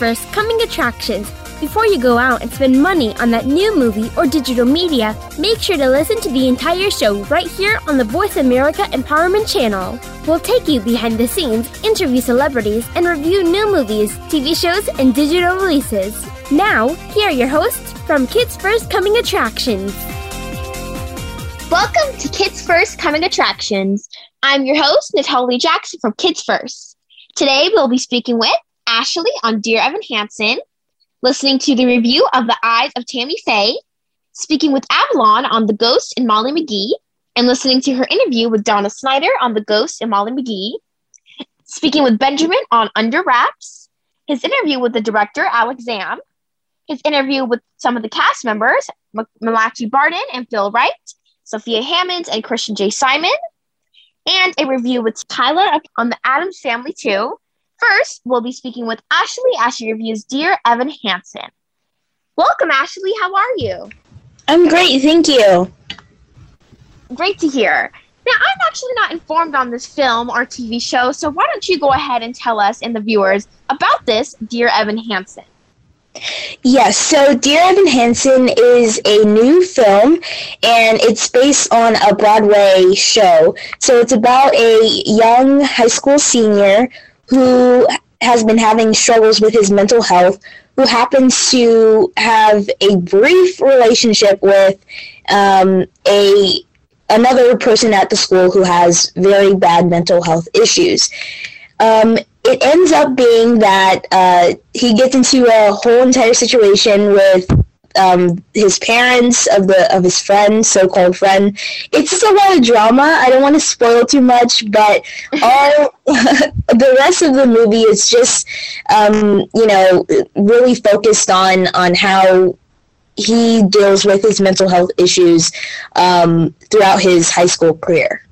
First Coming Attractions. Before you go out and spend money on that new movie or digital media, make sure to listen to the entire show right here on the Voice America Empowerment Channel. We'll take you behind the scenes, interview celebrities, and review new movies, TV shows, and digital releases. Now, here are your hosts from Kids First Coming Attractions. Welcome to Kids First Coming Attractions. I'm your host, Natalie Jackson from Kids First. Today we'll be speaking with Ashley on Dear Evan Hansen, listening to the review of The Eyes of Tammy Faye, speaking with Avalon on The Ghost and Molly McGee, and listening to her interview with Donna Snyder on The Ghost and Molly McGee, speaking with Benjamin on Under Wraps, his interview with the director, Alex Zamm, his interview with some of the cast members, M- Malachi Barton and Phil Wright, Sophia Hammons and Christian J. Simon, and a review with Tyler on the Addams Family 2, First, we'll be speaking with Ashley as she reviews Dear Evan Hansen. Welcome, Ashley. How are you? I'm great, thank you. Great to hear. Now, I'm actually not informed on this film or TV show, so why don't you go ahead and tell us and the viewers about this Dear Evan Hansen? Yes, so Dear Evan Hansen is a new film and it's based on a Broadway show. So it's about a young high school senior who has been having struggles with his mental health, who happens to have a brief relationship with um, a another person at the school who has very bad mental health issues. Um, it ends up being that uh, he gets into a whole entire situation with um, his parents, of the of his friend, so-called friend. It's just a lot of drama. I don't want to spoil too much, but all the rest of the movie is just, um, you know, really focused on on how he deals with his mental health issues um, throughout his high school career.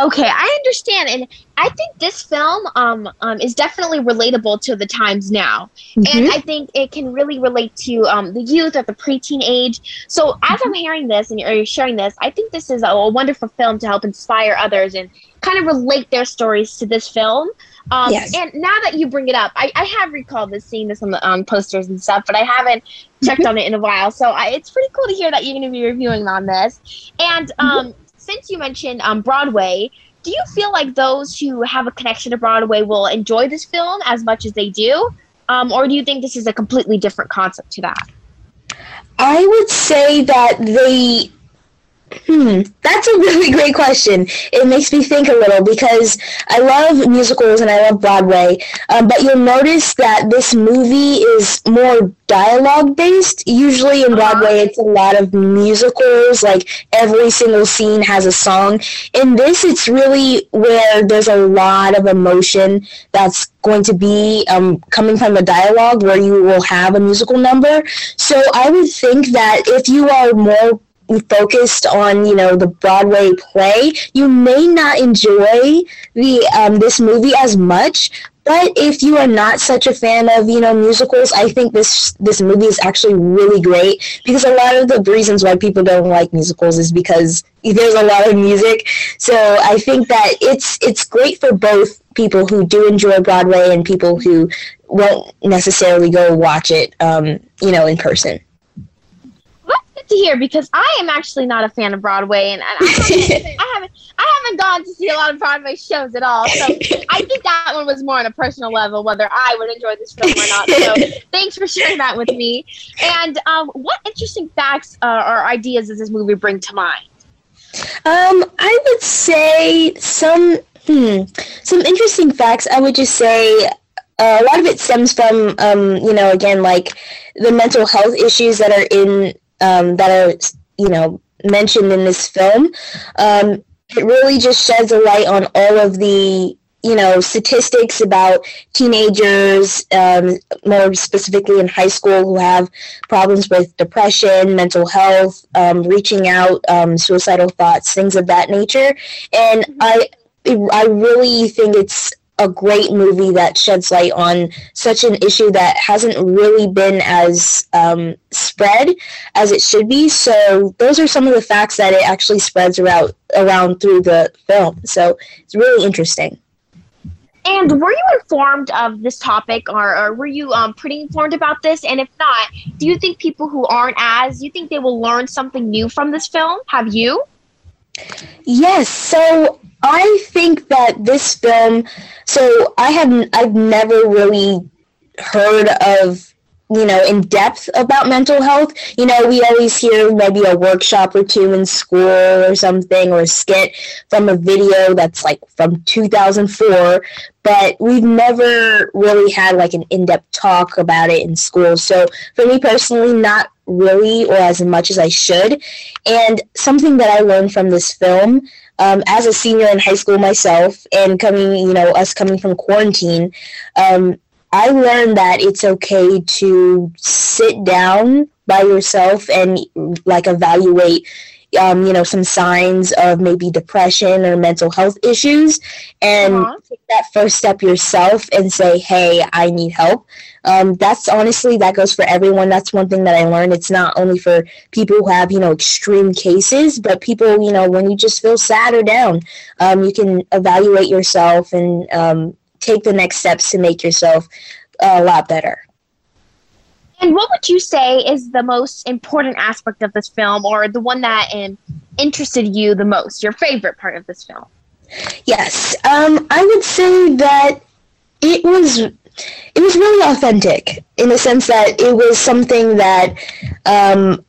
Okay, I understand, and I think this film um, um, is definitely relatable to the times now, mm-hmm. and I think it can really relate to um, the youth at the preteen age. So, as mm-hmm. I'm hearing this and you're sharing this, I think this is a, a, wonderful film to help inspire others and kind of relate their stories to this film. Um, yes. And now that you bring it up, I, I have recalled this, seeing this on the um, posters and stuff, but I haven't checked mm-hmm. on it in a while. So I, it's pretty cool to hear that you're going to be reviewing on this. And mm-hmm. um, since you mentioned um, Broadway, do you feel like those who have a connection to Broadway will enjoy this film as much as they do? Um, or do you think this is a completely different concept to that? I would say that they Hmm, that's a really great question. It makes me think a little because I love musicals and I love Broadway, um, but you'll notice that this movie is more dialogue based. Usually in Broadway, it's a lot of musicals, like every single scene has a song. In this, it's really where there's a lot of emotion that's going to be um, coming from the dialogue where you will have a musical number. So I would think that if you are more focused on you know the Broadway play, you may not enjoy the um, this movie as much. But if you are not such a fan of you know musicals, I think this this movie is actually really great because a lot of the reasons why people don't like musicals is because there's a lot of music. So I think that it's it's great for both people who do enjoy Broadway and people who won't necessarily go watch it, um, you know, in person to hear because I am actually not a fan of Broadway, and, and I, haven't, I, haven't, I haven't gone to see a lot of Broadway shows at all. So I think that one was more on a personal level, whether I would enjoy this film or not. So thanks for sharing that with me. And um, what interesting facts uh, or ideas does this movie bring to mind? Um, I would say some hmm, some interesting facts. I would just say uh, a lot of it stems from um, you know again like the mental health issues that are in um, that are you know mentioned in this film. Um, it really just sheds a light on all of the you know statistics about teenagers, um, more specifically in high school, who have problems with depression, mental health, um, reaching out, um, suicidal thoughts, things of that nature. And I I really think it's a great movie that sheds light on such an issue that hasn't really been as um, spread as it should be. So those are some of the facts that it actually spreads around around through the film. So it's really interesting. And were you informed of this topic, or, or were you um, pretty informed about this? And if not, do you think people who aren't as, do you think they will learn something new from this film? Have you? Yes. So I think that this film. So I have I've never really heard of you know, in depth about mental health. You know, we always hear maybe a workshop or two in school or something or a skit from a video that's like from 2004, but we've never really had like an in-depth talk about it in school. So for me personally, not really or as much as I should. And something that I learned from this film um, as a senior in high school myself and coming, you know, us coming from quarantine, um, I learned that it's okay to sit down by yourself and like evaluate um, you know, some signs of maybe depression or mental health issues and uh-huh. take that first step yourself and say, hey, I need help. Um, that's honestly, that goes for everyone. That's one thing that I learned. It's not only for people who have, you know, extreme cases, but people, you know, when you just feel sad or down, um, you can evaluate yourself and um, take the next steps to make yourself a lot better. And what would you say is the most important aspect of this film, or the one that um, interested you the most, your favorite part of this film? Yes, um, I would say that it was it was really authentic in the sense that it was something that um,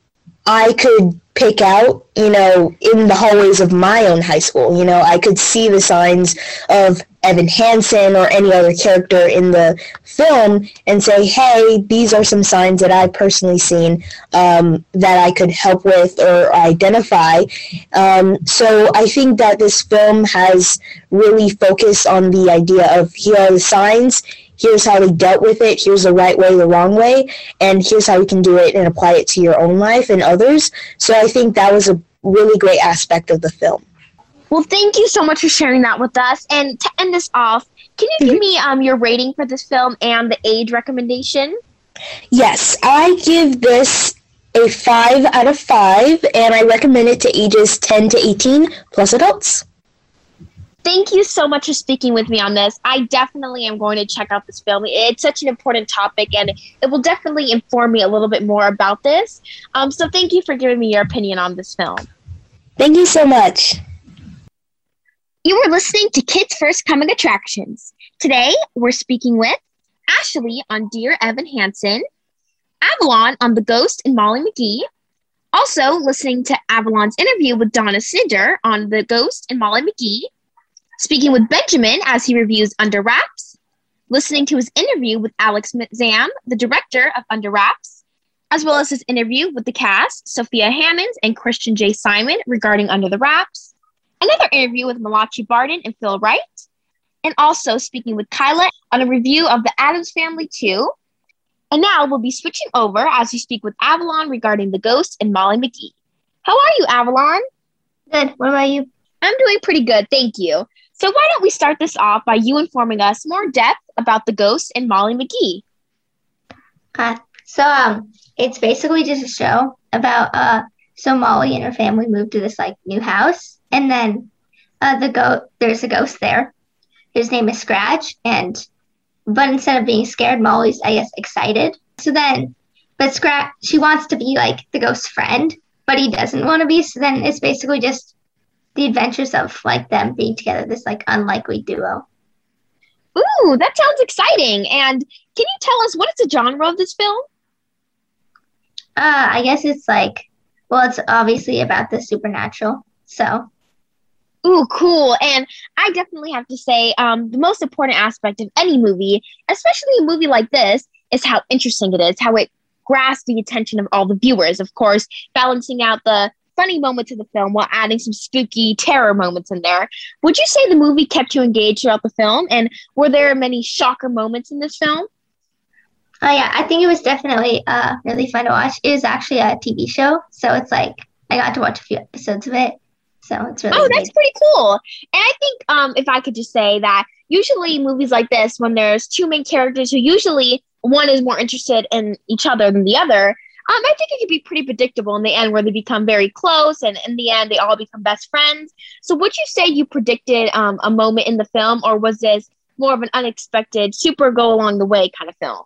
I could pick out, you know, in the hallways of my own high school. You know, I could see the signs of Evan Hansen or any other character in the film and say, hey, these are some signs that I've personally seen um, that I could help with or identify. Um, so I think that this film has really focused on the idea of here are the signs, here's how we dealt with it, here's the right way, the wrong way, and here's how we can do it and apply it to your own life and others. So I think that was a really great aspect of the film. Well, thank you so much for sharing that with us. And to end this off, can you give mm-hmm. me um, your rating for this film and the age recommendation? Yes, I give this a 5 out of 5, and I recommend it to ages 10 to 18 plus adults. Thank you so much for speaking with me on this. I definitely am going to check out this film. It's such an important topic, and it will definitely inform me a little bit more about this. Um, so, thank you for giving me your opinion on this film. Thank you so much. You are listening to Kids First Coming Attractions. Today, we're speaking with Ashley on Dear Evan Hansen, Avalon on The Ghost and Molly McGee, also listening to Avalon's interview with Donna Snyder on The Ghost and Molly McGee, speaking with Benjamin as he reviews Under Wraps, listening to his interview with Alex Zamm, the director of Under Wraps, as well as his interview with the cast, Sophia Hammons and Christian J. Simon regarding Under the Wraps, another interview with Malachi Barton and Phil Wright, and also speaking with Kyla on a review of The Addams Family 2. And now we'll be switching over as we speak with Avalon regarding The Ghost and Molly McGee. How are you, Avalon? Good. What about you? I'm doing pretty good, thank you. So why don't we start this off by you informing us more depth about The Ghost and Molly McGee? Uh, so um, it's basically just a show about uh, so Molly and her family moved to this like new house, and then uh, the goat there's a ghost there. His name is Scratch, and but instead of being scared, Molly's I guess excited. So then, but Scratch she wants to be like the ghost's friend, but he doesn't want to be. So then it's basically just the adventures of like them being together, this like unlikely duo. Ooh, that sounds exciting! And can you tell us what is the genre of this film? Uh, I guess it's like, well, it's obviously about the supernatural. So Ooh, cool. And I definitely have to say, um, the most important aspect of any movie, especially a movie like this, is how interesting it is, how it grasps the attention of all the viewers, of course, balancing out the funny moments of the film while adding some spooky terror moments in there. Would you say the movie kept you engaged throughout the film? And were there many shocker moments in this film? Oh, yeah, I think it was definitely uh, really fun to watch. It was actually a TV show, so it's like I got to watch a few episodes of it so it's really Oh, that's pretty cool. And I think um, if I could just say that usually movies like this, when there's two main characters who usually one is more interested in each other than the other, um, I think it could be pretty predictable in the end where they become very close and in the end they all become best friends. So would you say you predicted um, a moment in the film or was this more of an unexpected, super go along the way kind of film?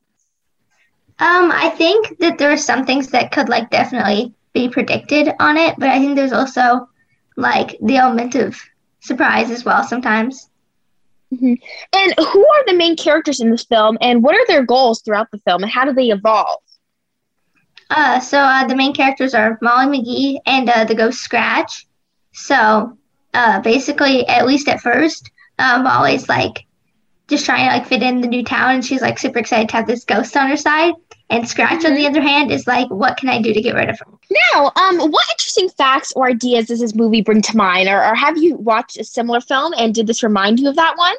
Um, I think that there are some things that could like definitely be predicted on it, but I think there's also like the element of surprise as well sometimes. Mm-hmm. And who are the main characters in this film, and what are their goals throughout the film, and how do they evolve? Uh, so uh, the main characters are Molly McGee and uh, the ghost Scratch. So uh, basically, at least at first, uh, Molly's like just trying to like fit in the new town, and she's like super excited to have this ghost on her side. And Scratch, mm-hmm. on the mm-hmm. other hand, is like, what can I do to get rid of her? Now, um, what interesting facts or ideas does this movie bring to mind, or, or have you watched a similar film, and did this remind you of that one?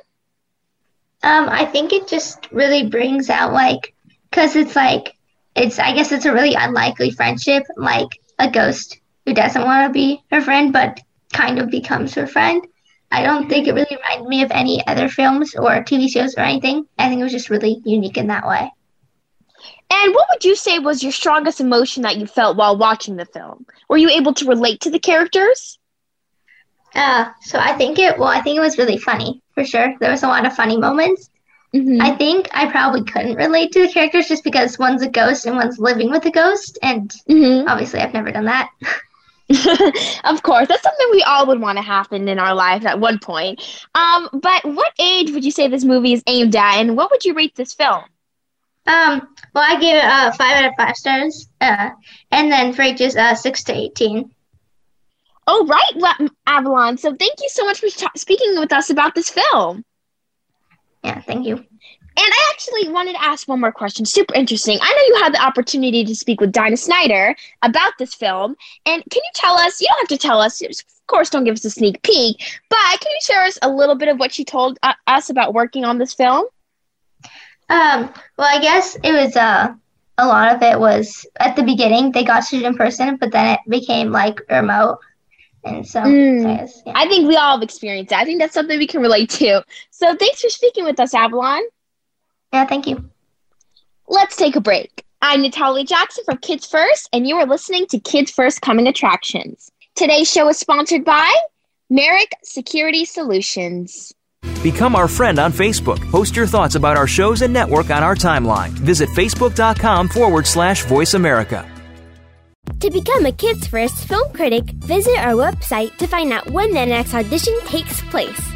Um, I think it just really brings out like, cause it's like, it's I guess it's a really unlikely friendship, like a ghost who doesn't want to be her friend, but kind of becomes her friend. I don't think it really reminded me of any other films or TV shows or anything. I think it was just really unique in that way. And what would you say was your strongest emotion that you felt while watching the film? Were you able to relate to the characters? Uh, so I think it, well, I think it was really funny for sure. There was a lot of funny moments. Mm-hmm. I think I probably couldn't relate to the characters just because one's a ghost and one's living with a ghost. And mm-hmm. obviously, I've never done that. of course, that's something we all would want to happen in our life at one point. Um, but what age would you say this movie is aimed at, and what would you rate this film? Um, well, I gave it uh, five out of five stars, uh, and then for ages uh, six to eighteen. Oh, right, Avalon. So thank you so much for t- speaking with us about this film. Yeah, thank you. And I actually wanted to ask one more question. Super interesting. I know you had the opportunity to speak with Dinah Snyder about this film. And can you tell us? You don't have to tell us. Of course, don't give us a sneak peek. But can you share us a little bit of what she told uh, us about working on this film? Um, well, I guess it was uh, a lot of it was at the beginning they got to do in person, but then it became like remote. And so, mm, so I, yeah. I think we all have experienced that. I think that's something we can relate to. So thanks for speaking with us, Avalon. Yeah, thank you. Let's take a break. I'm Natalie Jackson from Kids First, and you are listening to Kids First Coming Attractions. Today's show is sponsored by Merrick Security Solutions. Become our friend on Facebook. Post your thoughts about our shows and network on our timeline. Visit facebook.com forward slash voice America. To become a Kids First film critic, visit our website to find out when the next audition takes place.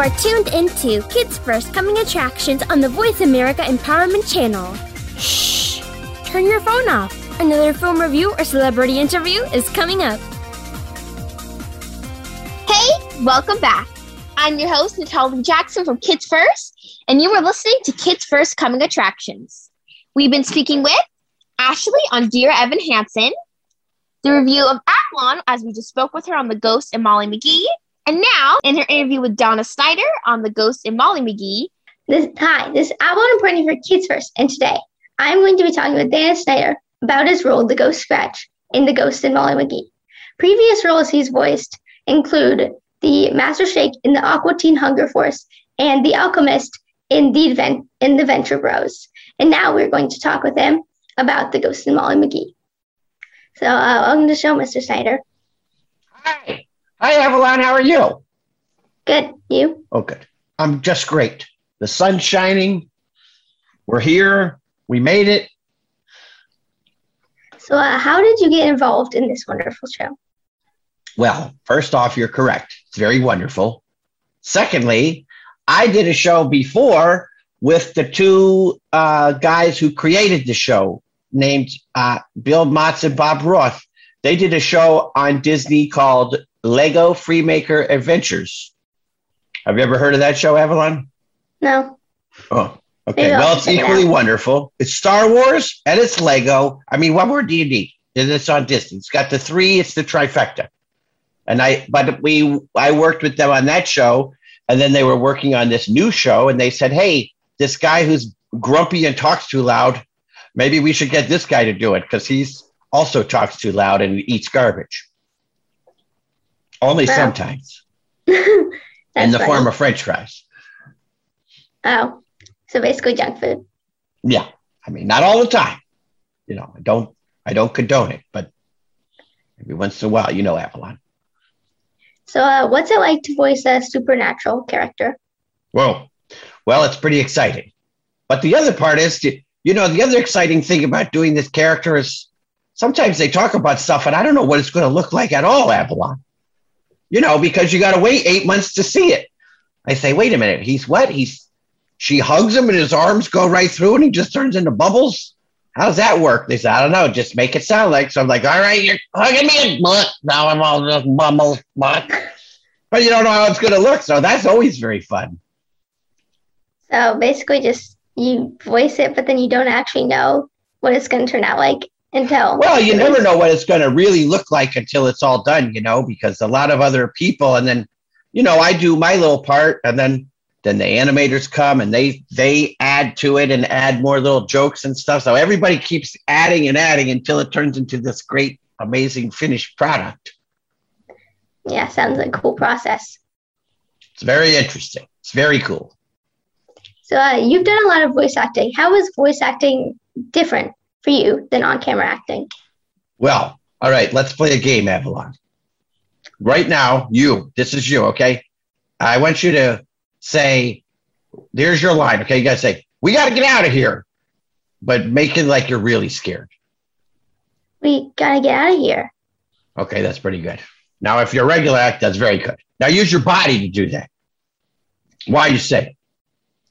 Are tuned into Kids First Coming Attractions on the Voice America Empowerment Channel. Shh! Turn your phone off. Another film review or celebrity interview is coming up. Hey, welcome back. I'm your host, Natalie Jackson from Kids First, and you are listening to Kids First Coming Attractions. We've been speaking with Ashley on Dear Evan Hansen, the review of Avalon, as we just spoke with her on The Ghost and Molly McGee, and now, in her interview with Donna Snyder on The Ghost and Molly McGee. This, hi, this is Avalon Reporting for Kids First, and today I'm going to be talking with Dana Snyder about his role, the Ghost Scratch, in The Ghost and Molly McGee. Previous roles he's voiced include the Master Shake in the Aqua Teen Hunger Force and the Alchemist in the event in the Venture Bros. And now we're going to talk with him about the Ghost and Molly McGee. So uh, welcome to the show, Mr. Snyder. Hi. Hi, Avalon. How are you? Good. You? Oh, good. I'm just great. The sun's shining. We're here. We made it. So, uh, how did you get involved in this wonderful show? Well, first off, you're correct. It's very wonderful. Secondly, I did a show before with the two uh, guys who created the show, named uh, Bill Motz and Bob Roth. They did a show on Disney called Lego Freemaker Adventures. Have you ever heard of that show, Avalon? No. Oh, okay. Well, it's equally wonderful. It's Star Wars and it's Lego. I mean, what more do you need? And it's on Disney. It's got the three. It's the trifecta. And I, but we, I worked with them on that show, and then they were working on this new show, and they said, "Hey, this guy who's grumpy and talks too loud, maybe we should get this guy to do it because he's also talks too loud and eats garbage. Only wow. sometimes." in the funny. form of French fries. Oh, so basically junk food. Yeah, I mean, not all the time. You know, I don't, I don't condone it, but every once in a while, you know, Avalon. So, uh, what's it like to voice a supernatural character? Well, well, it's pretty exciting. But the other part is, to, you know, the other exciting thing about doing this character is sometimes they talk about stuff, and I don't know what it's going to look like at all, Avalon you know, because you got to wait eight months to see it. I say, wait a minute, he's what? He's she hugs him and his arms go right through and he just turns into bubbles. How does that work? They said, I don't know, just make it sound like. So I'm like, all right, you're hugging me and now I'm all just bubbles, but but you don't know how it's gonna look. So that's always very fun. So basically just you voice it, but then you don't actually know what it's gonna turn out like until well you never know what it's going to really look like until it's all done you know because a lot of other people and then you know i do my little part and then then the animators come and they they add to it and add more little jokes and stuff. So everybody keeps adding and adding until it turns into this great amazing finished product. Yeah sounds like a cool process. It's very interesting. It's very cool. So uh, you've done a lot of voice acting. How is voice acting different for you than on camera acting? Well, all right, let's play a game, Avalon. Right now, you, this is you, okay? I want you to say, there's your line, okay? You got to say, we got to get out of here, but make it like you're really scared. We got to get out of here. Okay, that's pretty good. Now, if you're a regular act, that's very good. Now, use your body to do that. Why you say?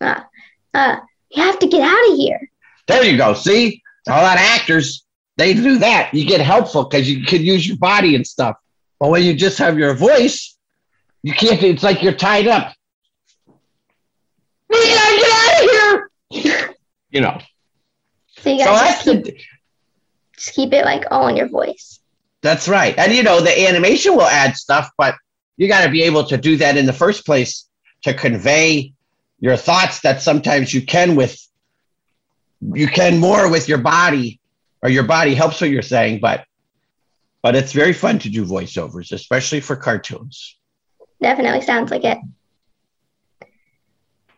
Uh, uh, you have to get out of here. There you go. See, all that actors, they do that. You get helpful because you can use your body and stuff. But when you just have your voice, you can't. It's like you're tied up. We gotta get out of here. you know. So you gotta so just, keep, just keep it like all in your voice. That's right. And you know, the animation will add stuff, but you got to be able to do that in the first place to convey your thoughts that sometimes you can with you can more with your body or your body helps what you're saying but but it's very fun to do voiceovers especially for cartoons. Definitely sounds like it.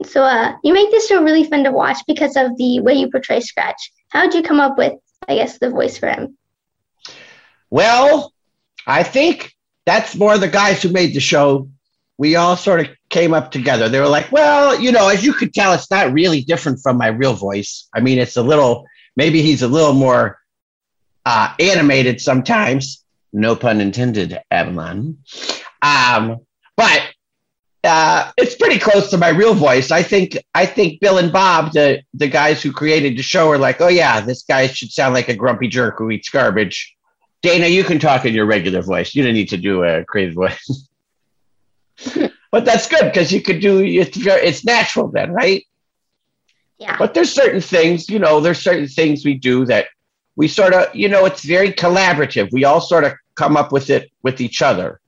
So uh, you make this show really fun to watch because of the way you portray scratch. How did you come up with i guess the voice for him? Well i think that's more the guys who made the show. We all sort of came up together. They were like, well, you know, as you could tell, it's not really different from my real voice. I mean, it's a little, maybe he's a little more uh, animated sometimes. No pun intended, Avalon. Um, but uh, it's pretty close to my real voice. I think I think Bill and Bob, the the guys who created the show, are like, oh yeah, this guy should sound like a grumpy jerk who eats garbage. Dana, you can talk in your regular voice. You don't need to do a crazy voice. but that's good because you could do it's it's natural then, right? Yeah. But there's certain things, you know, there's certain things we do that we sort of, you know, it's very collaborative. We all sort of come up with it with each other.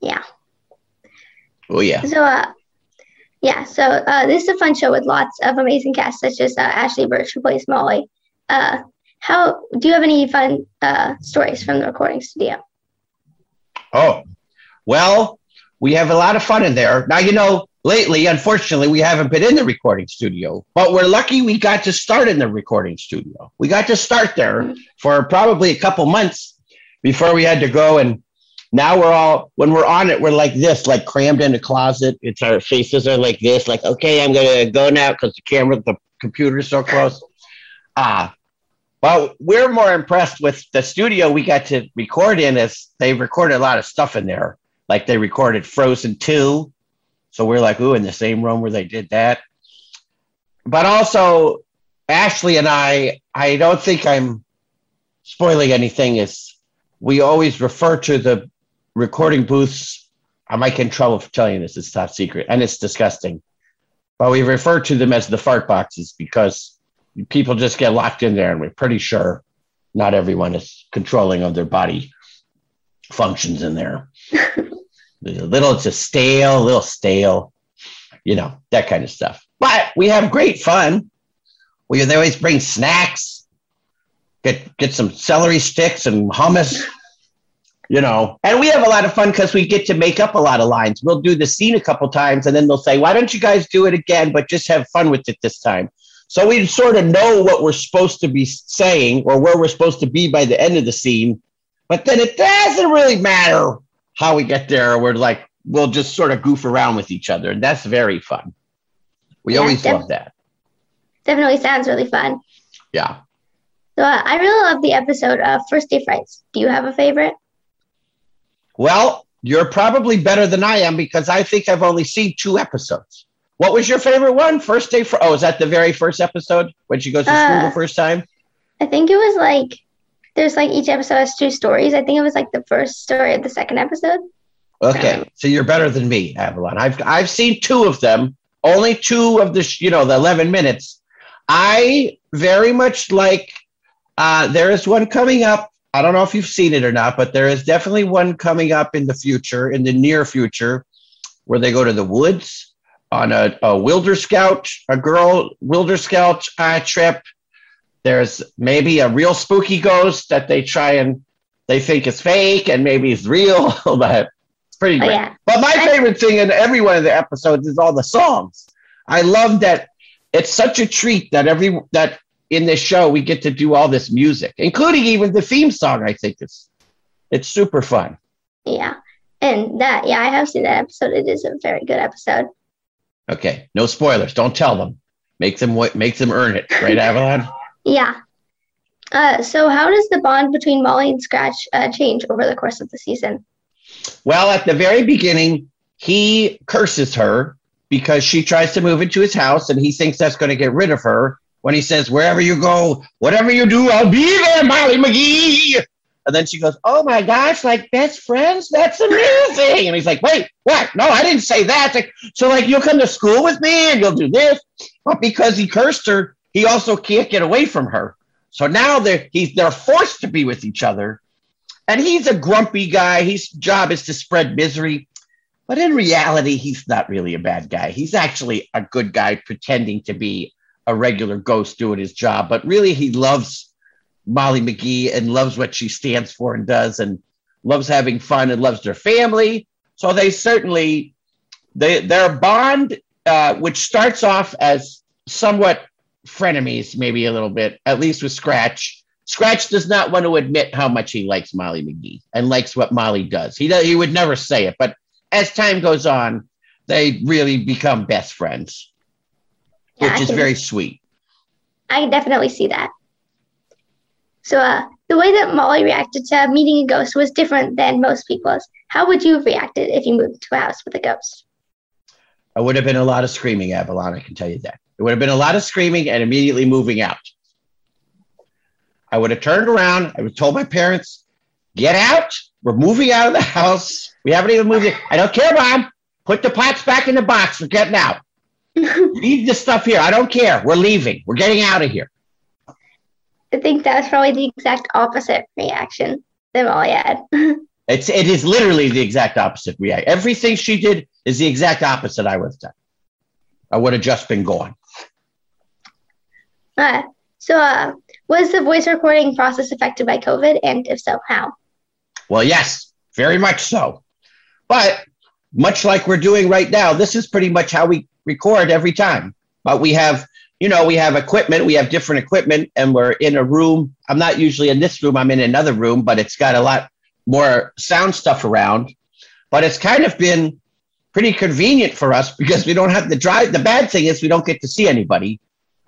Yeah. Oh yeah. So uh yeah, so uh, this is a fun show with lots of amazing casts, such as uh, Ashly Burch, who plays Molly. Uh, how do you have any fun uh, stories from the recording studio? Oh, well, we have a lot of fun in there. Now, you know, lately, unfortunately, we haven't been in the recording studio, but we're lucky we got to start in the recording studio. We got to start there for probably a couple months before we had to go. And now we're all, when we're on it, we're like this, like crammed in a closet. It's our faces are like this, like, okay, I'm going to go now because the camera, the computer's so close. Ah, well, we're more impressed with the studio we got to record in as they recorded a lot of stuff in there. Like they recorded Frozen 2. So we're like, ooh, in the same room where they did that. But also, Ashley and I, I don't think I'm spoiling anything, is we always refer to the recording booths. I might get in trouble for telling you this, it's top secret, and it's disgusting. But we refer to them as the fart boxes because people just get locked in there, and we're pretty sure not everyone is controlling of their body functions in there. A little, a stale, a little stale, you know, that kind of stuff. But we have great fun. We they always bring snacks, get get some celery sticks and hummus, you know. And we have a lot of fun because we get to make up a lot of lines. We'll do the scene a couple times, and then they'll say, "Why don't you guys do it again? But just have fun with it this time." So we sort of know what we're supposed to be saying or where we're supposed to be by the end of the scene. But then it doesn't really matter how we get there. We're like, we'll just sort of goof around with each other. And that's very fun. We Yeah, always def- love that. Definitely sounds really fun. Yeah. So uh, I really love the episode of First Day Frights. Do you have a favorite? Well, you're probably better than I am because I think I've only seen two episodes. What was your favorite one? First day for oh, is that the very first episode when she goes to school Uh, the first time? I think it was like there's like each episode has two stories. I think it was like the first story of the second episode. Okay, so you're better than me, Avalon. I've I've seen two of them, only two of the sh- you know the 11 minutes. I very much like. Uh, there is one coming up. I don't know if you've seen it or not, but there is definitely one coming up in the future, in the near future, where they go to the woods on a, a wilder scout, a girl wilder scout uh, trip. There's maybe a real spooky ghost that they try and they think is fake and maybe it's real, but it's pretty Oh yeah, But my favorite thing in every one of the episodes is all the songs. I love that it's such a treat that every that in this show we get to do all this music, including even the theme song. I think it's it's super fun. yeah, and that yeah, I have seen that episode. It is a very good episode. Okay, no spoilers. Don't tell them. Make them make them earn it, right, Avalon? Yeah. Uh, so how does the bond between Molly and Scratch uh, change over the course of the season? Well, at the very beginning, he curses her because she tries to move into his house and he thinks that's going to get rid of her when he says, Wherever you go, whatever you do, I'll be there, Molly McGee. And then she goes, Oh my gosh, like best friends? That's amazing. And he's like, Wait, what? No, I didn't say that. Like, so, like, you'll come to school with me and you'll do this. But because he cursed her, he also can't get away from her. So now they're he's they're forced to be with each other. And he's a grumpy guy. His job is to spread misery. But in reality, he's not really a bad guy. He's actually a good guy pretending to be a regular ghost doing his job. But really, he loves Molly McGee and loves what she stands for and does and loves having fun and loves their family. So they certainly, they, their bond, uh, which starts off as somewhat frenemies, maybe a little bit, at least with Scratch. Scratch does not want to admit how much he likes Molly McGee and likes what Molly does. He does, he would never say it, but as time goes on, they really become best friends, Yeah, which I is can- very sweet. I can definitely see that. So uh, the way that Molly reacted to meeting a ghost was different than most people's. How would you have reacted if you moved to a house with a ghost? I would have been a lot of screaming, Avalon. I can tell you that. It would have been a lot of screaming and immediately moving out. I would have turned around. I would have told my parents, "Get out! We're moving out of the house. We haven't even moved. It. I don't care, mom. Put the pots back in the box. We're getting out. Leave the stuff here. I don't care. We're leaving. We're getting out of here." I think that was probably the exact opposite reaction that Molly had. It's it is literally the exact opposite react. Everything she did is the exact opposite I would have done. I would have just been gone. Uh, so uh, was the voice recording process affected by COVID? And if so, how? Well, yes, very much so. But much like we're doing right now. This is pretty much how we record every time. But we have, you know, we have equipment, we have different equipment, and we're in a room. I'm not usually in this room, I'm in another room, but it's got a lot more sound stuff around. But it's kind of been pretty convenient for us because we don't have to drive. The bad thing is we don't get to see anybody.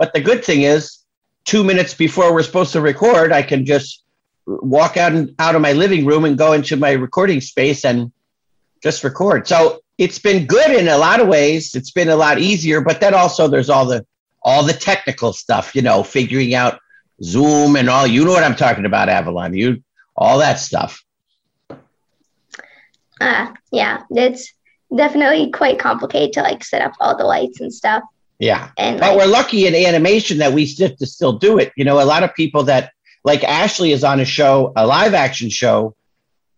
But the good thing is, two minutes before we're supposed to record, I can just walk out and out of my living room and go into my recording space and just record. So it's been good in a lot of ways. It's been a lot easier, but then also there's all the all the technical stuff, you know, figuring out Zoom and all. You know what I'm talking about, Avalon. You all that stuff. Uh, yeah, it's definitely quite complicated to like set up all the lights and stuff. Yeah. And but like, we're lucky in animation that we still to still do it. You know, a lot of people that like Ashley is on a show, a live action show,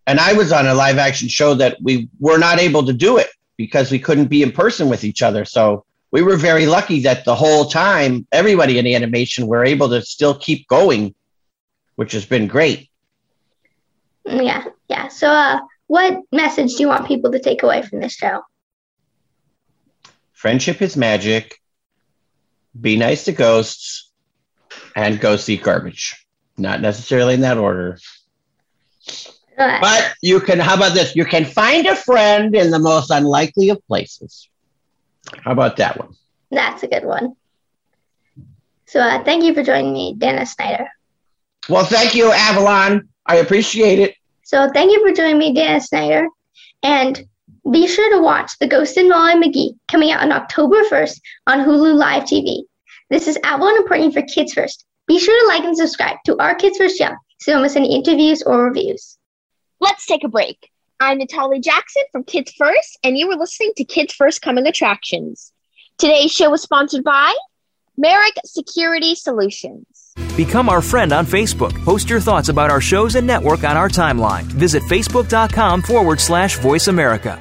and I was on a live action show that we were not able to do it because we couldn't be in person with each other. So we were very lucky that the whole time everybody in animation were able to still keep going, which has been great. yeah, yeah. So, uh, what message do you want people to take away from this show? Friendship is magic. Be nice to ghosts and go see garbage. Not necessarily in that order. But you can, how about this? You can find a friend in the most unlikely of places. How about that one? that's a good one. So, uh, thank you for joining me, Dana Snyder. Well, thank you, Avalon. I appreciate it. So, thank you for joining me, Dana Snyder. And be sure to watch The Ghost and Molly McGee coming out on October 1st on Hulu Live TV. This is Avalon reporting for Kids First. Be sure to like and subscribe to our Kids First channel so you don't miss any interviews or reviews. Let's take a break. I'm Natalie Jackson from Kids First, and you were listening to Kids First Coming Attractions. Today's show was sponsored by Merrick Security Solutions. Become our friend on Facebook. Post your thoughts about our shows and network on our timeline. Visit facebook.com forward slash voice America.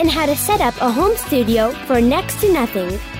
and how to set up a home studio for next to nothing.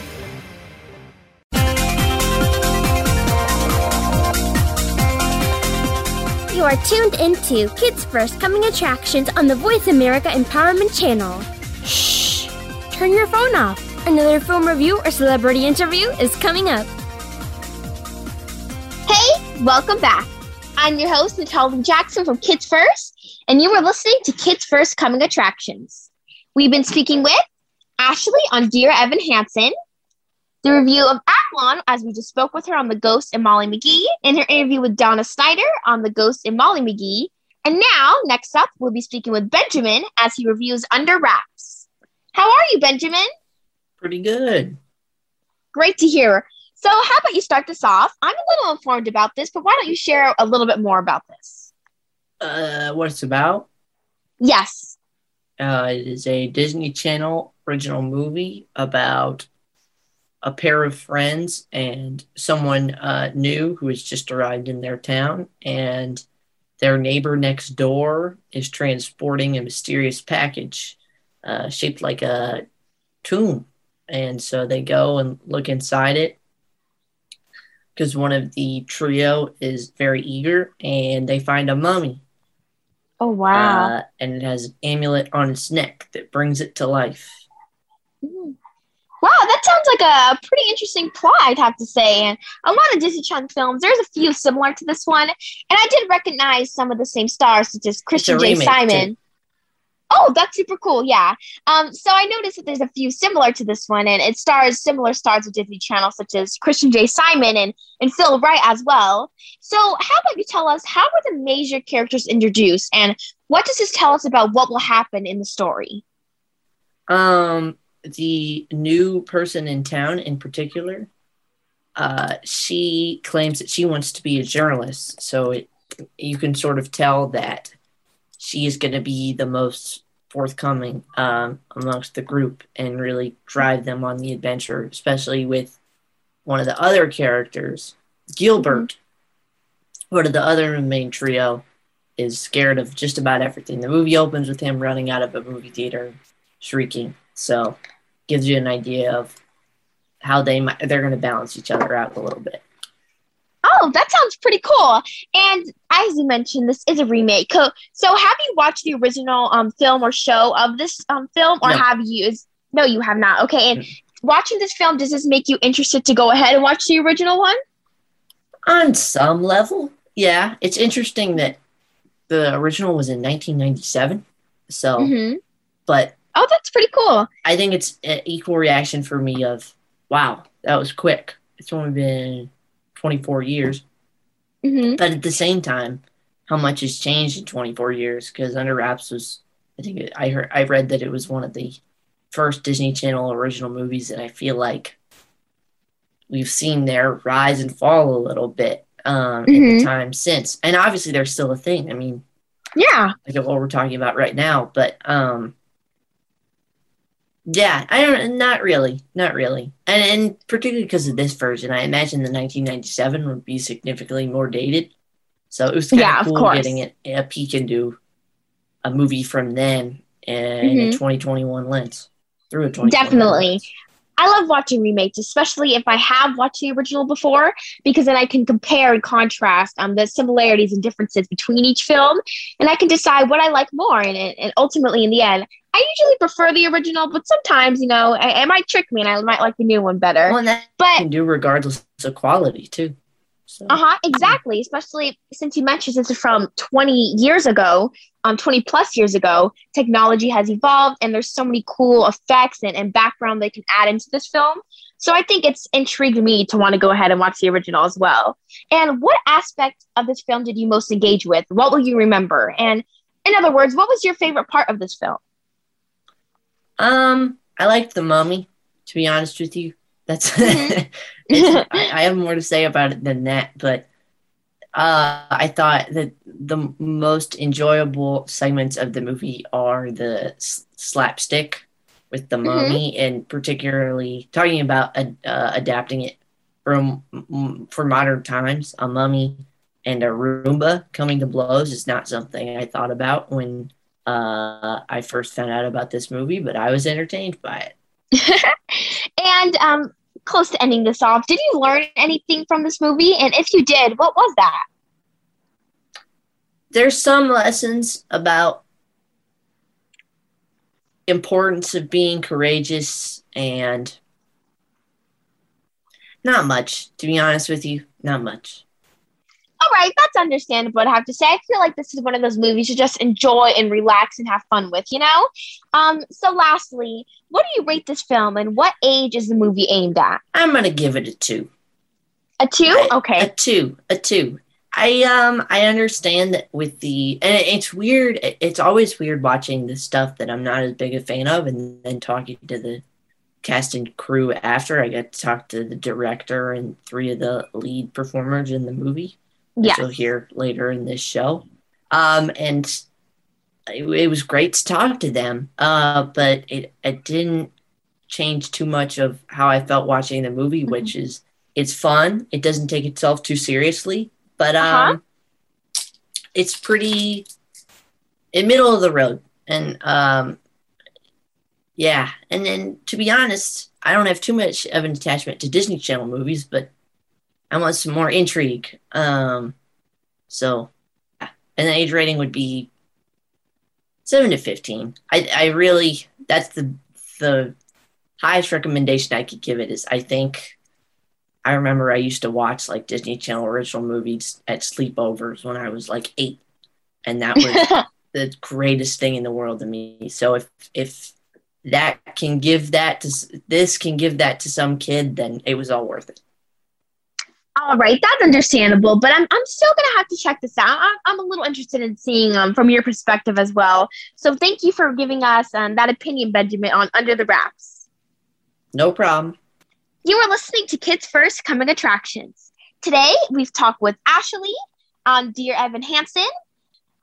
Are tuned into Kids First Coming Attractions on the Voice America Empowerment Channel. Shh! Turn your phone off. Another film review or celebrity interview is coming up. Hey, welcome back. I'm your host, Natalie Jackson from Kids First, and you were listening to Kids First Coming Attractions. We've been speaking with Ashley on Dear Evan Hansen, the review of Avalon, as we just spoke with her on The Ghost and Molly McGee, in her interview with Donna Snyder on The Ghost and Molly McGee. And now, next up, we'll be speaking with Benjamin as he reviews Under Wraps. How are you, Benjamin? Pretty good. Great to hear. So, how about you start this off? I'm a little informed about this, but why don't you share a little bit more about this? Uh, what it's about? Yes. Uh, it is a Disney Channel original movie about a pair of friends and someone uh, new who has just arrived in their town, and their neighbor next door is transporting a mysterious package uh, shaped like a tomb. And so they go and look inside it, because one of the trio is very eager and they find a mummy. Oh wow. Uh, and it has an amulet on its neck that brings it to life. Mm. Wow, that sounds like a pretty interesting plot, I'd have to say. And a lot of Disney Channel films, there's a few similar to this one. And I did recognize some of the same stars, such as Christian J. Simon. too. Oh, that's super cool. Yeah. Um, so I noticed that there's a few similar to this one, and it stars similar stars of Disney Channel, such as Christian J. Simon and, and Phil Wright as well. So, how about you tell us how were the major characters introduced, and what does this tell us about what will happen in the story? Um, the new person in town, in particular, uh, she claims that she wants to be a journalist. So it, you can sort of tell that she is going to be the most forthcoming um, amongst the group and really drive them on the adventure, especially with one of the other characters, Gilbert. One of the other main trio is scared of just about everything. The movie opens with him running out of a movie theater, shrieking. So, gives you an idea of how they might, they're going to balance each other out a little bit. Oh, that sounds pretty cool. And as you mentioned, this is a remake. So, have you watched the original um, film or show of this um, film, or No. have you? Is- No, you have not. Okay. And watching this film, does this make you interested to go ahead and watch the original one? On some level, yeah, it's interesting that the original was in 1997. So, hmm but Oh, that's pretty cool. I think it's an equal reaction for me of, wow, that was quick. It's only been 24 years. hmm But at the same time, how much has changed in 24 years? Because Under Wraps was, I think it, I heard, I read that it was one of the first Disney Channel original movies, and I feel like we've seen their rise and fall a little bit um, in Mhm. the time since. And obviously, they're still a thing. I mean, Yeah. like what we're talking about right now, but um, yeah, I don't, not really, not really, and and particularly because of this version, I imagine the 1997 would be significantly more dated. So it was kind Yeah, of of cool course. getting it, a peek into a movie from then in Mhm. a 2021 lens through a 2021 Definitely. lens. I love watching remakes, especially if I have watched the original before, because then I can compare and contrast um, the similarities and differences between each film, and I can decide what I like more. And, and ultimately, in the end, I usually prefer the original, but sometimes, you know, it, it might trick me, and I might like the new one better. Well, that But can do regardless of quality too. So, Uh huh. Exactly. Especially since you mentioned this is from 20 years ago, um, 20 plus years ago. Technology has evolved, and there's so many cool effects and, and background they can add into this film. So I think it's intrigued me to want to go ahead and watch the original as well. And what aspect of this film did you most engage with? What will you remember? And in other words, what was your favorite part of this film? Um, I liked the Mummy. To be honest with you, that's. Mhm. I, I have more to say about it than that, but uh, I thought that the most enjoyable segments of the movie are the s- slapstick with the Mhm. mummy, and particularly talking about ad- uh, adapting it from m- for modern times. A mummy and a Roomba coming to blows is not something I thought about when uh, I first found out about this movie, but I was entertained by it. and um, close to ending this off, did you learn anything from this movie? And if you did, what was that? there's some lessons about importance of being courageous and not much to be honest with you not much All right, that's understandable. I have to say, I feel like this is one of those movies you just enjoy and relax and have fun with, you know. Um. So, lastly, what do you rate this film, and what age is the movie aimed at? i'm gonna give it a two A two? I- a Okay. two a two i um i understand that with the and it's weird it's always weird watching the stuff that i'm not as big a fan of and then talking to the cast and crew after i got to talk to the director and three of the lead performers in the movie Yes. you'll hear later in this show. Um, and it, it was great to talk to them, uh, but it, it didn't change too much of how I felt watching the movie, Mm-hmm. which is it's fun. It doesn't take itself too seriously, but um, Uh-huh. it's pretty in middle of the road. And um, yeah, and then to be honest, I don't have too much of an attachment to Disney Channel movies, but I want some more intrigue. Um, so, and the age rating would be seven to fifteen. I I really that's the the highest recommendation I could give it is I think I remember I used to watch like Disney Channel original movies at sleepovers when I was like eight, and that was the greatest thing in the world to me. So if if that can give that to this can give that to some kid, then it was all worth it. All right, that's understandable, but I'm, I'm still gonna have to check this out. I'm, I'm a little interested in seeing um from your perspective as well. So thank you for giving us um, that opinion, Benjamin, on Under the Wraps. No problem. You are listening to Kids First Coming Attractions. Today we've talked with Ashley on Dear Evan Hansen,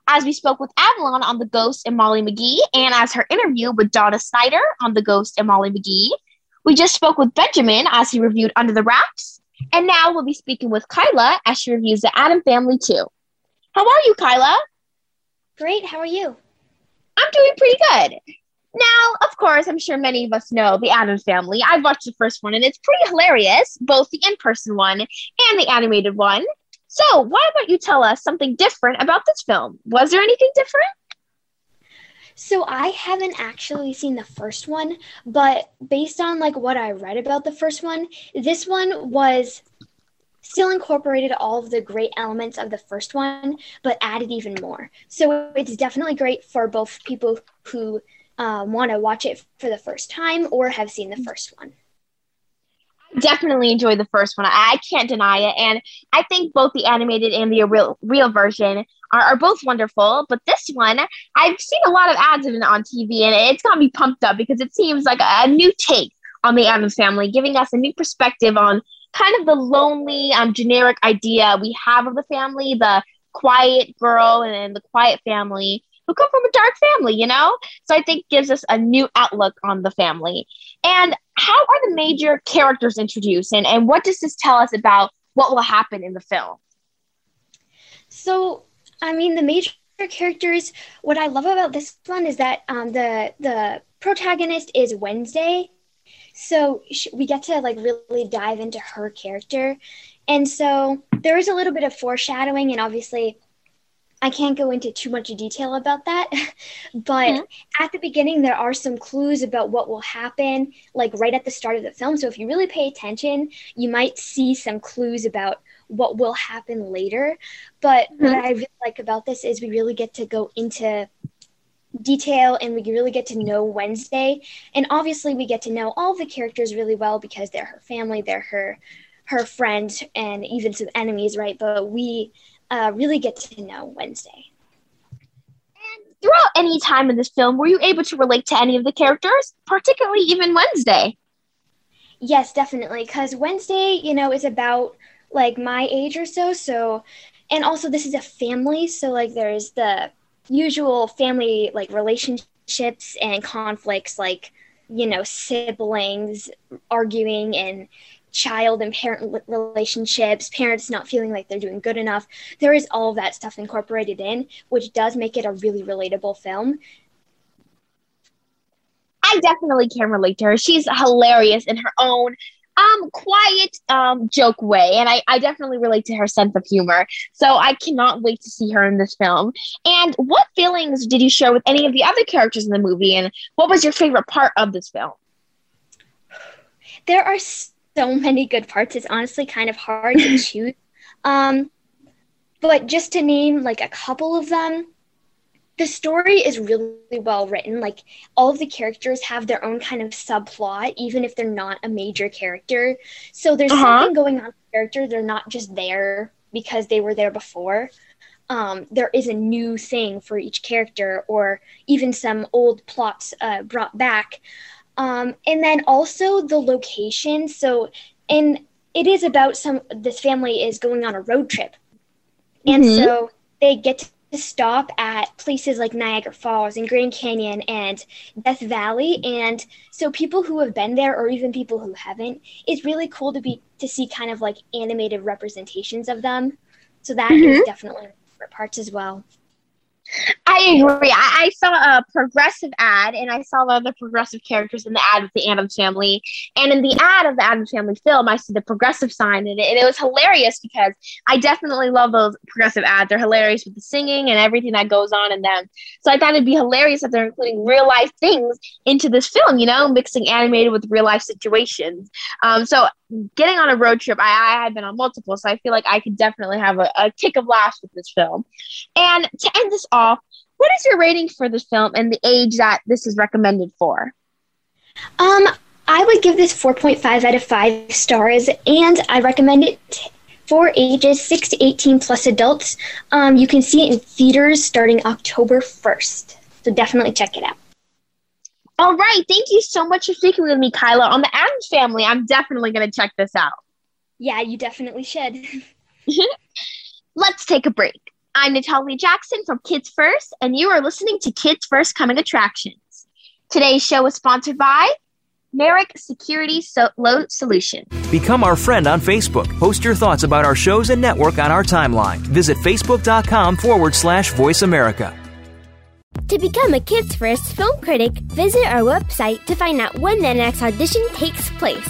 as we spoke with Avalon on The Ghost and Molly McGee, and as her interview with Donna Snyder on The Ghost and Molly McGee. We just spoke with Benjamin as he reviewed Under the Wraps and now we'll be speaking with Kyla as she reviews the Addams Family too. How are you, Kyla? Great. How are you? I'm doing pretty good. Now, of course, I'm sure many of us know the Addams Family. I've watched the first one and it's pretty hilarious, both the in person one and the animated one. So, why don't you tell us something different about this film? Was there anything different? So I haven't actually seen the first one, but based on like what I read about the first one, this one was still incorporated all of the great elements of the first one, but added even more. So it's definitely great for both people who um, want to watch it for the first time or have seen the first one definitely enjoyed the first one. I can't deny it, and I think both the animated and the real real version are, are both wonderful. But this one, I've seen a lot of ads of it on TV, and it's got me pumped up because it seems like a, new take on the Addams family, giving us a new perspective on kind of the lonely, um, generic idea we have of the family, the quiet girl and, and the quiet family who come from a dark family, you know? So I think gives us a new outlook on the family. And how are the major characters introduced and, and what does this tell us about what will happen in the film? So, I mean, the major characters, what I love about this one is that um, the the protagonist is Wednesday. So we get to like really dive into her character. And so there is a little bit of foreshadowing and obviously I can't go into too much detail about that, but mm-hmm. at the beginning, there are some clues about what will happen, like right at the start of the film. So if you really pay attention, you might see some clues about what will happen later. But mm-hmm. what I really like about this is we really get to go into detail and we really get to know Wednesday. And obviously, we get to know all the characters really well because they're her family, they're her her friends, and even some enemies, right? But we uh, really get to know Wednesday. And throughout any time in this film, were you able to relate to any of the characters, particularly even Wednesday? Yes, definitely. Because Wednesday, you know, is about like my age or so. So, and also this is a family. So, like, there's the usual family like relationships and conflicts, like, you know, siblings arguing and child and parent relationships, parents not feeling like they're doing good enough. There is all of that stuff incorporated in, which does make it a really relatable film. I definitely can relate to her. She's hilarious in her own um quiet um joke way and I, I definitely relate to her sense of humor so i cannot wait to see her in this film and what feelings did you share with any of the other characters in the movie and what was your favorite part of this film there are so many good parts. It's honestly kind of hard to choose. Um, but just to name like a couple of them, the story is really well written. Like all of the characters have their own kind of subplot, even if they're not a major character. So there's uh-huh. something going on with the character. They're not just there because they were there before. Um, there is a new thing for each character, or even some old plots uh, brought back. Um, and then also the location. So, and it is about some, this family is going on a road trip. And mm-hmm. so they get to stop at places like Niagara Falls and Grand Canyon and Death Valley. And so people who have been there or even people who haven't, it's really cool to be, to see kind of like animated representations of them. So that mm-hmm. is definitely favorite parts as well. I agree. I, I, saw a progressive ad, and I saw the other progressive characters in the ad of the Addams Family. And in the ad of the Addams Family film, I see the progressive sign in it, and it was hilarious because I definitely love those progressive ads. They're hilarious with the singing and everything that goes on in them. So I thought it'd be hilarious if they're including real life things into this film. You know, mixing animated with real life situations. Um, so getting on a road trip, I, I have been on multiple, so I feel like I could definitely have a, a kick of laughs with this film. And to end this off what is your rating for this film and the age that this is recommended for? Um, I would give this 4.5 out of 5 stars, and I recommend it for ages 6 to 18 plus adults. Um, you can see it in theaters starting October 1st. So definitely check it out. All right. Thank you so much for speaking with me, Kyla. On the Addams family, I'm definitely going to check this out. Yeah, you definitely should. Let's take a break. I'm Natalie Jackson from Kids First, and you are listening to Kids First Coming Attractions. Today's show is sponsored by Merrick Security so- Loan Solution. Become our friend on Facebook. Post your thoughts about our shows and network on our timeline. Visit facebook.com forward slash voice America. To become a Kids First film critic, visit our website to find out when the next audition takes place.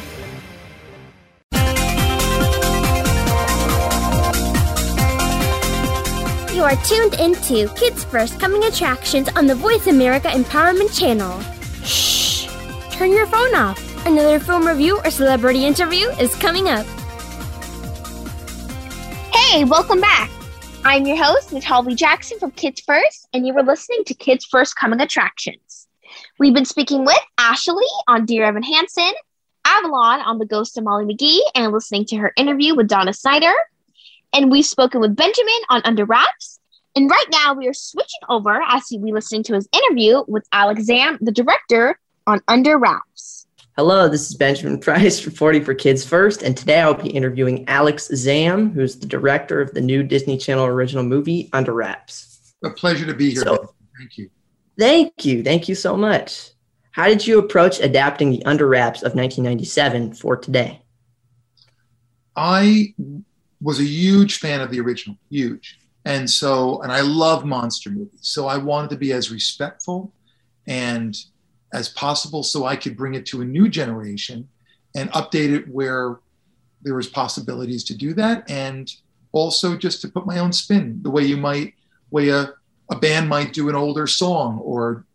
You are tuned into Kids First Coming Attractions on the Voice America Empowerment Channel. Shh! Turn your phone off. Another film review or celebrity interview is coming up. Hey, welcome back. I'm your host, Natalie Jackson from Kids First, and you were listening to Kids First Coming Attractions. We've been speaking with Ashley on Dear Evan Hansen, Avalon on The Ghost of Molly McGee, and listening to her interview with Donna Snyder. And we've spoken with Benjamin on Under Wraps. And right now we are switching over as we listening to his interview with Alex Zamm, the director on Under Wraps. Hello, this is Benjamin Price reporting for Kids First, and today I'll be interviewing Alex Zamm, who's the director of the new Disney Channel original movie Under Wraps. A pleasure to be here. So, thank you. Thank you. Thank you so much. How did you approach adapting the Under Wraps of 1997 for today? I was a huge fan of the original, huge. And so, and I love monster movies. So I wanted to be as respectful and as possible so I could bring it to a new generation and update it where there was possibilities to do that. And also just to put my own spin, the way you might, way a, a band might do an older song or,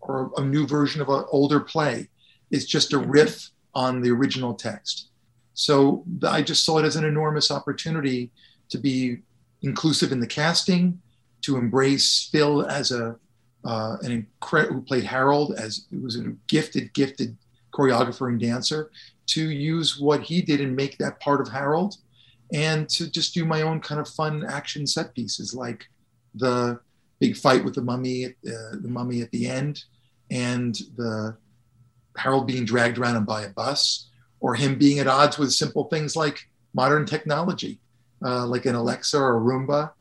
or a new version of an older play. It's just a riff on the original text. So I just saw it as an enormous opportunity to be inclusive in the casting, to embrace Phil as a uh, an incredible who played Harold as he was a gifted, gifted choreographer and dancer, to use what he did and make that part of Harold, and to just do my own kind of fun action set pieces like the big fight with the mummy, uh, the mummy at the end, and the Harold being dragged around by a bus, or him being at odds with simple things like modern technology, uh, like an Alexa or a Roomba,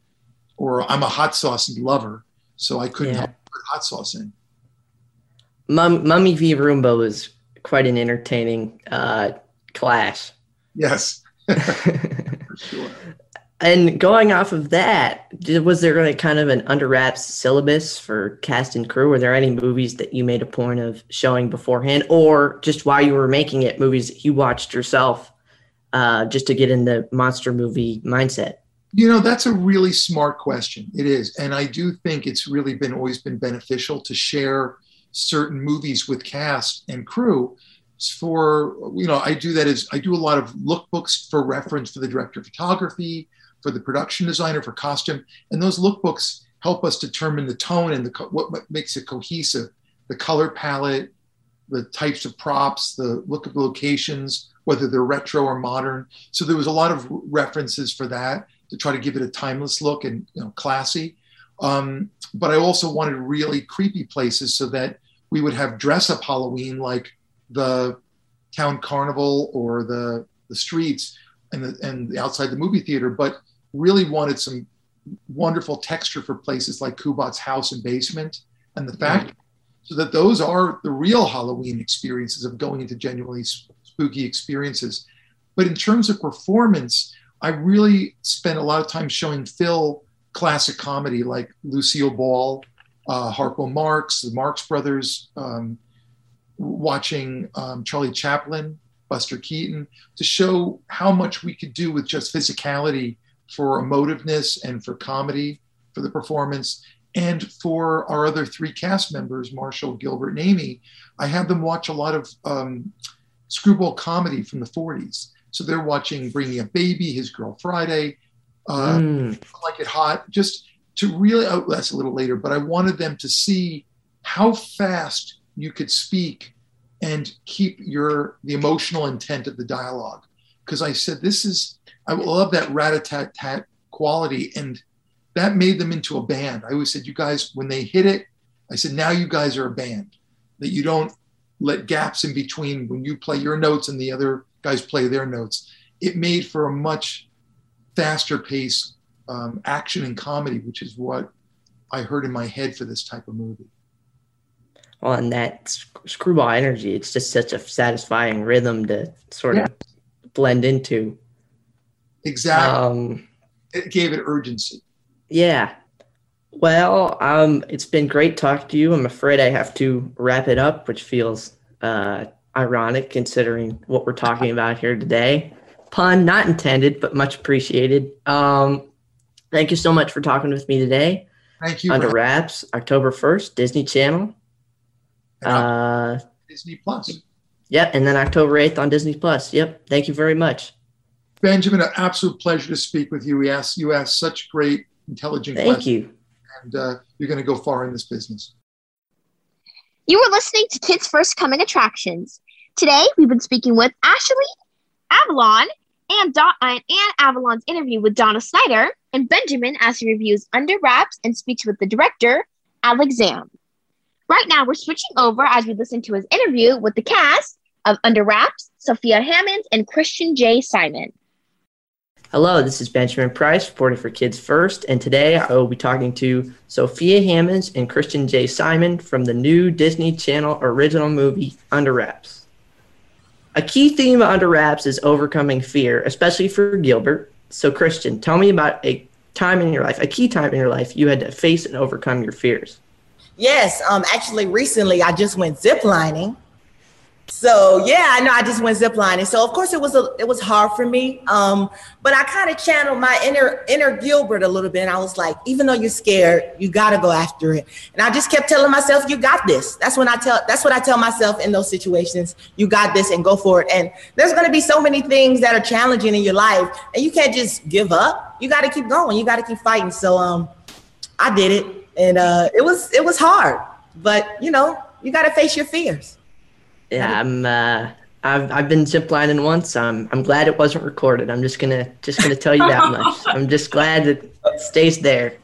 or I'm a hot sauce lover, so I couldn't yeah. help put hot sauce in. Mum, Mummy v. Roomba was quite an entertaining uh, clash. Yes. For sure. And going off of that, was there like kind of an under wraps syllabus for cast and crew? Were there any movies that you made a point of showing beforehand, or just while you were making it, movies that you watched yourself, uh, just to get in the monster movie mindset? You know, that's a really smart question. It is, and I do think it's really been always been beneficial to share certain movies with cast and crew for you know i do that as i do a lot of lookbooks for reference for the director of photography for the production designer for costume. And those lookbooks help us determine the tone and the what makes it cohesive the color palette the types of props the look of locations whether they're retro or modern. So there was a lot of references for that to try to give it a timeless look and you know classy. Um, but i also wanted really creepy places so that we would have dress up halloween like the town carnival or the the streets and the, and outside the movie theater, but really wanted some wonderful texture for places like Kubat's house and basement and the fact mm-hmm. so that those are the real Halloween experiences of going into genuinely spooky experiences. But in terms of performance, I really spent a lot of time showing Phil classic comedy like Lucille Ball, uh, Harpo Marx, the Marx Brothers, um, watching um, Charlie Chaplin, Buster Keaton, to show how much we could do with just physicality for emotiveness and for comedy for the performance. And for our other three cast members, Marshall, Gilbert, and Amy, I had them watch a lot of um, screwball comedy from the 40s. So they're watching Bringing a Baby, His Girl Friday, uh, mm. Like It Hot, just to really, oh, that's a little later, but I wanted them to see how fast you could speak and keep your the emotional intent of the dialogue. Because I said this is I love that rat-a-tat-tat quality, and that made them into a band. I always said, you guys, when they hit it, I said, now you guys are a band. That you don't let gaps in between when you play your notes and the other guys play their notes. It made for a much faster pace um, action and comedy, which is what I heard in my head for this type of movie on that screwball energy. It's just such a satisfying rhythm to sort yeah. of blend into. Exactly. Um, it gave it urgency. Yeah. Well, um, it's been great talking to you. I'm afraid I have to wrap it up, which feels uh, ironic considering what we're talking about here today. Pun not intended, but much appreciated. Um, thank you so much for talking with me today. Thank you. Under Wraps, October 1st, Disney Channel. Uh, Disney Plus. Yep, and then October 8th on Disney Plus. Yep. Thank you very much. Benjamin, an absolute pleasure to speak with you. We asked you asked such great, intelligent Thank questions. you. And uh, you're going to go far in this business. You were listening to Kids First Coming Attractions. Today, we've been speaking with Ashley Avalon and, Do- and Avalon's interview with Donna Snyder and Benjamin as he reviews Under Wraps and speaks with the director, Alex Zamm. Right now, we're switching over as we listen to his interview with the cast of Under Wraps, Sophia Hammons, and Christian J. Simon. Hello, this is Benjamin Price, reporting for Kids First, and today I will be talking to Sophia Hammons and Christian J. Simon from the new Disney Channel original movie Under Wraps. A key theme of Under Wraps is overcoming fear, especially for Gilbert. So, Christian, tell me about a time in your life, a key time in your life you had to face and overcome your fears. Yes, um, actually, recently I just went ziplining. So yeah, I know I just went ziplining. So of course it was a, it was hard for me. Um, but I kind of channeled my inner inner Gilbert a little bit. And I was like, even though you're scared, you gotta go after it. And I just kept telling myself, you got this. That's when I tell that's what I tell myself in those situations. You got this and go for it. And there's gonna be so many things that are challenging in your life, and you can't just give up. You gotta keep going. You gotta keep fighting. So um, I did it and uh, it was it was hard, but you know you got to face your fears. Yeah, I'm. Uh, I've I've been ziplining once. I'm I'm glad it wasn't recorded. I'm just gonna just gonna tell you that much. I'm just glad that it stays there.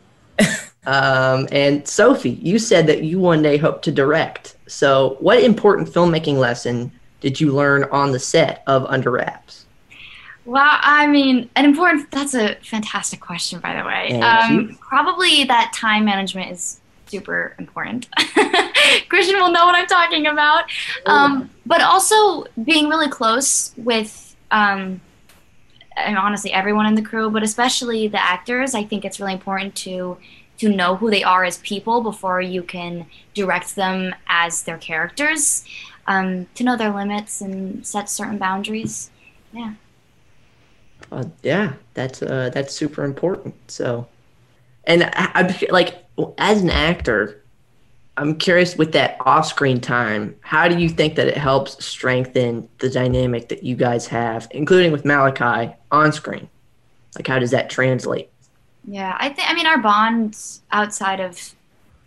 Um, and Sophie, you said that you one day hope to direct. So, what important filmmaking lesson did you learn on the set of Under Wraps? Well, I mean, an important, that's a fantastic question, by the way. Um, probably that time management is super important. Christian will know what I'm talking about. Um, but also being really close with um, and honestly everyone in the crew, but especially the actors. I think it's really important to to know who they are as people before you can direct them as their characters. Um, to know their limits and set certain boundaries. Yeah. Uh, yeah, that's uh, that's super important. So, and I, I'm like, as an actor, I'm curious with that off-screen time. How do you think that it helps strengthen the dynamic that you guys have, including with Malachi on screen? Like, how does that translate? Yeah, I think. I mean, our bonds outside of,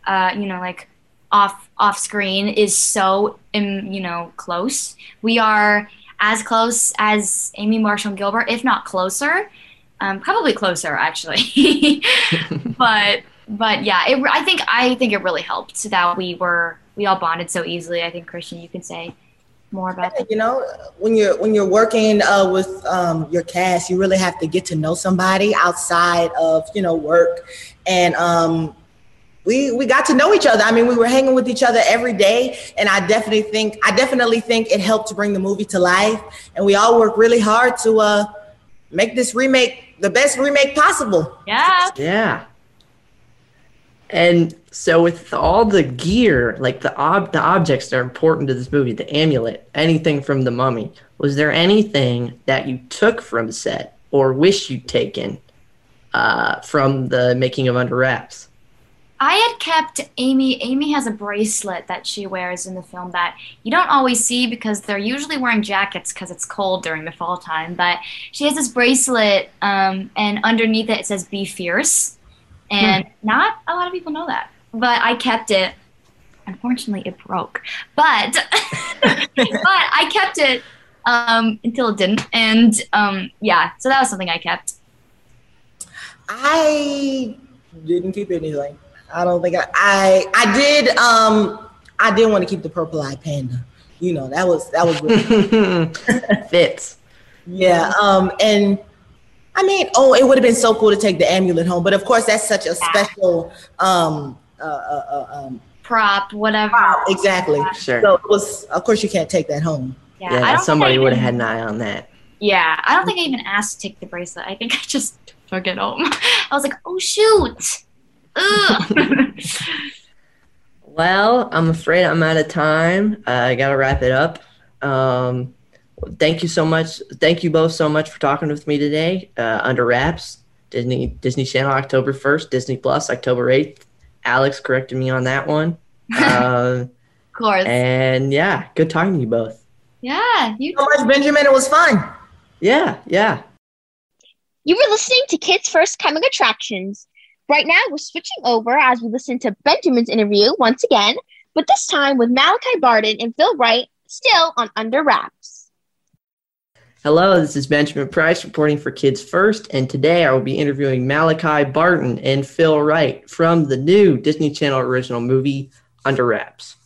uh, you know, like off off screen is so, um, you know, close. We are as close as Amy Marshall and Gilbert, if not closer. Um, probably closer, actually. but but yeah, it, I think I think it really helped that we were we all bonded so easily. I think Christian, you can say more about that. You know, when you're when you're working uh, with um, your cast, you really have to get to know somebody outside of you know work, and um, we we got to know each other. I mean, we were hanging with each other every day, and I definitely think I definitely think it helped to bring the movie to life. And we all worked really hard to uh, make this remake the best remake possible. Yeah. Yeah. And so with all the gear, like the ob- the objects that are important to this movie, the amulet, anything from the mummy, was there anything that you took from set or wish you'd taken uh, from the making of Under Wraps? I had kept Amy. Amy has a bracelet that she wears in the film that you don't always see because they're usually wearing jackets because it's cold during the fall time. But she has this bracelet, um, and underneath it it says "Be Fierce," and not a lot of people know that. But I kept it. Unfortunately, it broke. But but I kept it um, until it didn't, and um, yeah, so that was something I kept. I didn't keep anything. I don't think I I, I did um I did want to keep the purple eye panda. You know, that was that was really Fits. Yeah. Um and I mean, oh, it would have been so cool to take the amulet home, but of course that's such a special um uh, uh, uh um Prop, whatever. exactly. Sure. So it was of course you can't take that home. Yeah, Yeah, somebody would have had an eye on that. Yeah, I don't think I even asked to take the bracelet. I think I just took it home. I was like, oh shoot. Well, I'm afraid I'm out of time. Uh, I got to wrap it up. Um, thank you so much. Thank you both so much for talking with me today. Uh, Under Wraps, Disney Disney Channel, October 1st, Disney Plus, October 8th. Alex corrected me on that one. Uh, of course. and yeah, good talking to you both. yeah, you So much, Benjamin. It was fun. Yeah, yeah. You were listening to Kids First Coming Attractions. Right now, we're switching over as we listen to Benjamin's interview once again, but this time with Malachi Barton and Phil Wright, still on Under Wraps. Hello, this is Benjamin Price reporting for Kids First, and today I will be interviewing Malachi Barton and Phil Wright from the new Disney Channel original movie Under Wraps.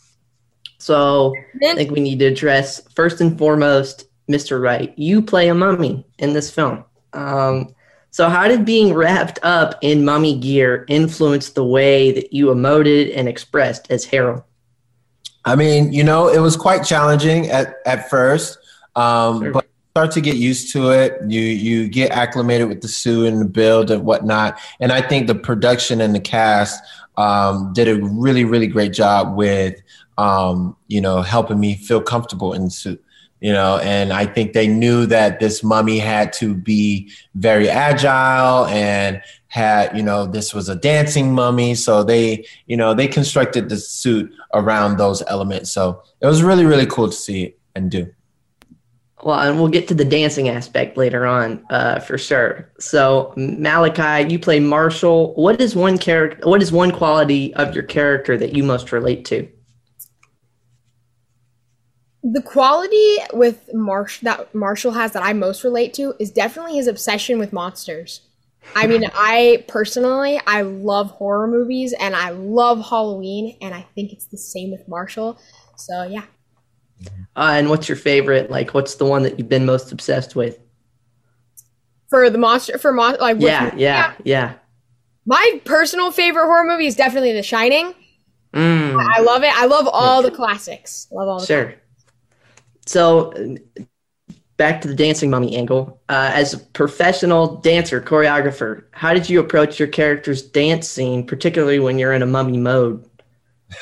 So I think we need to address first and foremost, Mr. Wright. You play a mummy in this film. Um, so how did being wrapped up in mummy gear influence the way that you emoted and expressed as Harold? I mean, you know, it was quite challenging at, at first, um, Sure. but start to get used to it. You you get acclimated with the suit and the build and whatnot. And I think the production and the cast um, did a really really great job with um, you know helping me feel comfortable in the suit. You know, and I think they knew that this mummy had to be very agile and had you know this was a dancing mummy so they you know they constructed the suit around those elements so it was really really cool to see and do Well, and we'll get to the dancing aspect later on, uh, for sure. So, Malachi, you play Marshall. What is one character? What is one quality of your character that you most relate to? The quality with Marsh that Marshall has that I most relate to is definitely his obsession with monsters. I mean, I personally I love horror movies and I love Halloween and I think it's the same with Marshall. So yeah. Uh, and what's your favorite? Like, what's the one that you've been most obsessed with? For the monster for mon- like which- Yeah, yeah, yeah. My personal favorite horror movie is definitely The Shining. Mm, I love it. I love all the classics. Love all the sure. So, uh, back to the dancing mummy angle. Uh, as a professional dancer, choreographer, how did you approach your character's dance scene, particularly when you're in a mummy mode?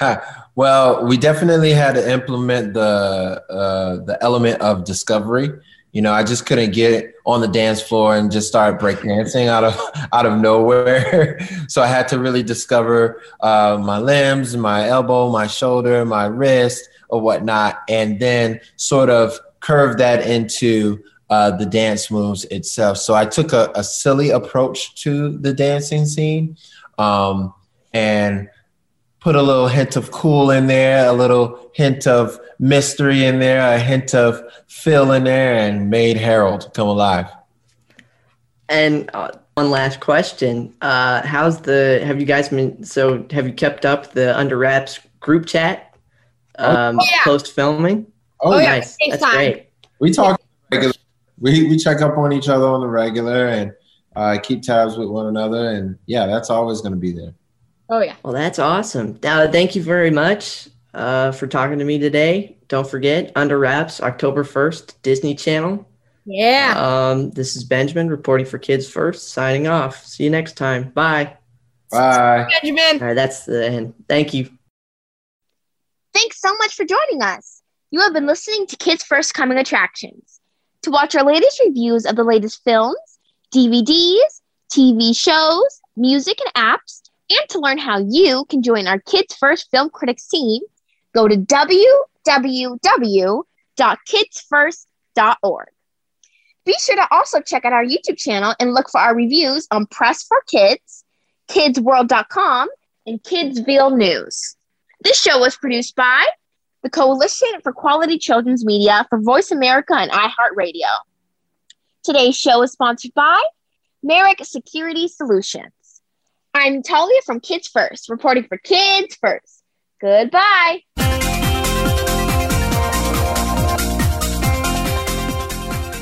well, we definitely had to implement the uh, the element of discovery. You know, I just couldn't get on the dance floor and just start breakdancing out of out of nowhere. so I had to really discover uh, my limbs, my elbow, my shoulder, my wrist, or whatnot, and then sort of curve that into uh, the dance moves itself. So I took a, a silly approach to the dancing scene, um, and put a little hint of cool in there, a little hint of mystery in there, a hint of Phil in there, and made Harold come alive. And uh, one last question: uh, How's the? Have you guys been? So, have you kept up the Under Wraps group chat um, oh, yeah. post filming? Oh, Oh, yeah. yeah. nice. That's time. great. We talk regular. We we check up on each other on the regular and uh, keep tabs with one another, and yeah, that's always going to be there. Oh yeah. Well, that's awesome. Now, thank you very much uh, for talking to me today. Don't forget, Under Wraps, October 1st, Disney Channel. Yeah. Um, this is Benjamin reporting for Kids First, signing off. See you next time. Bye. Bye. Benjamin. All right, that's the end. Thank you. Thanks so much for joining us. You have been listening to Kids First Coming Attractions. To watch our latest reviews of the latest films, DVDs, TV shows, music, and apps, and to learn how you can join our Kids First Film Critics team, go to www.kidsfirst.org. Be sure to also check out our YouTube channel and look for our reviews on Press for Kids, KidsWorld.com, and Kidsville News. This show was produced by the Coalition for Quality Children's Media for Voice America and iHeartRadio. Today's show is sponsored by Merrick Security Solutions. I'm Talia from Kids First, reporting for Kids First. Goodbye.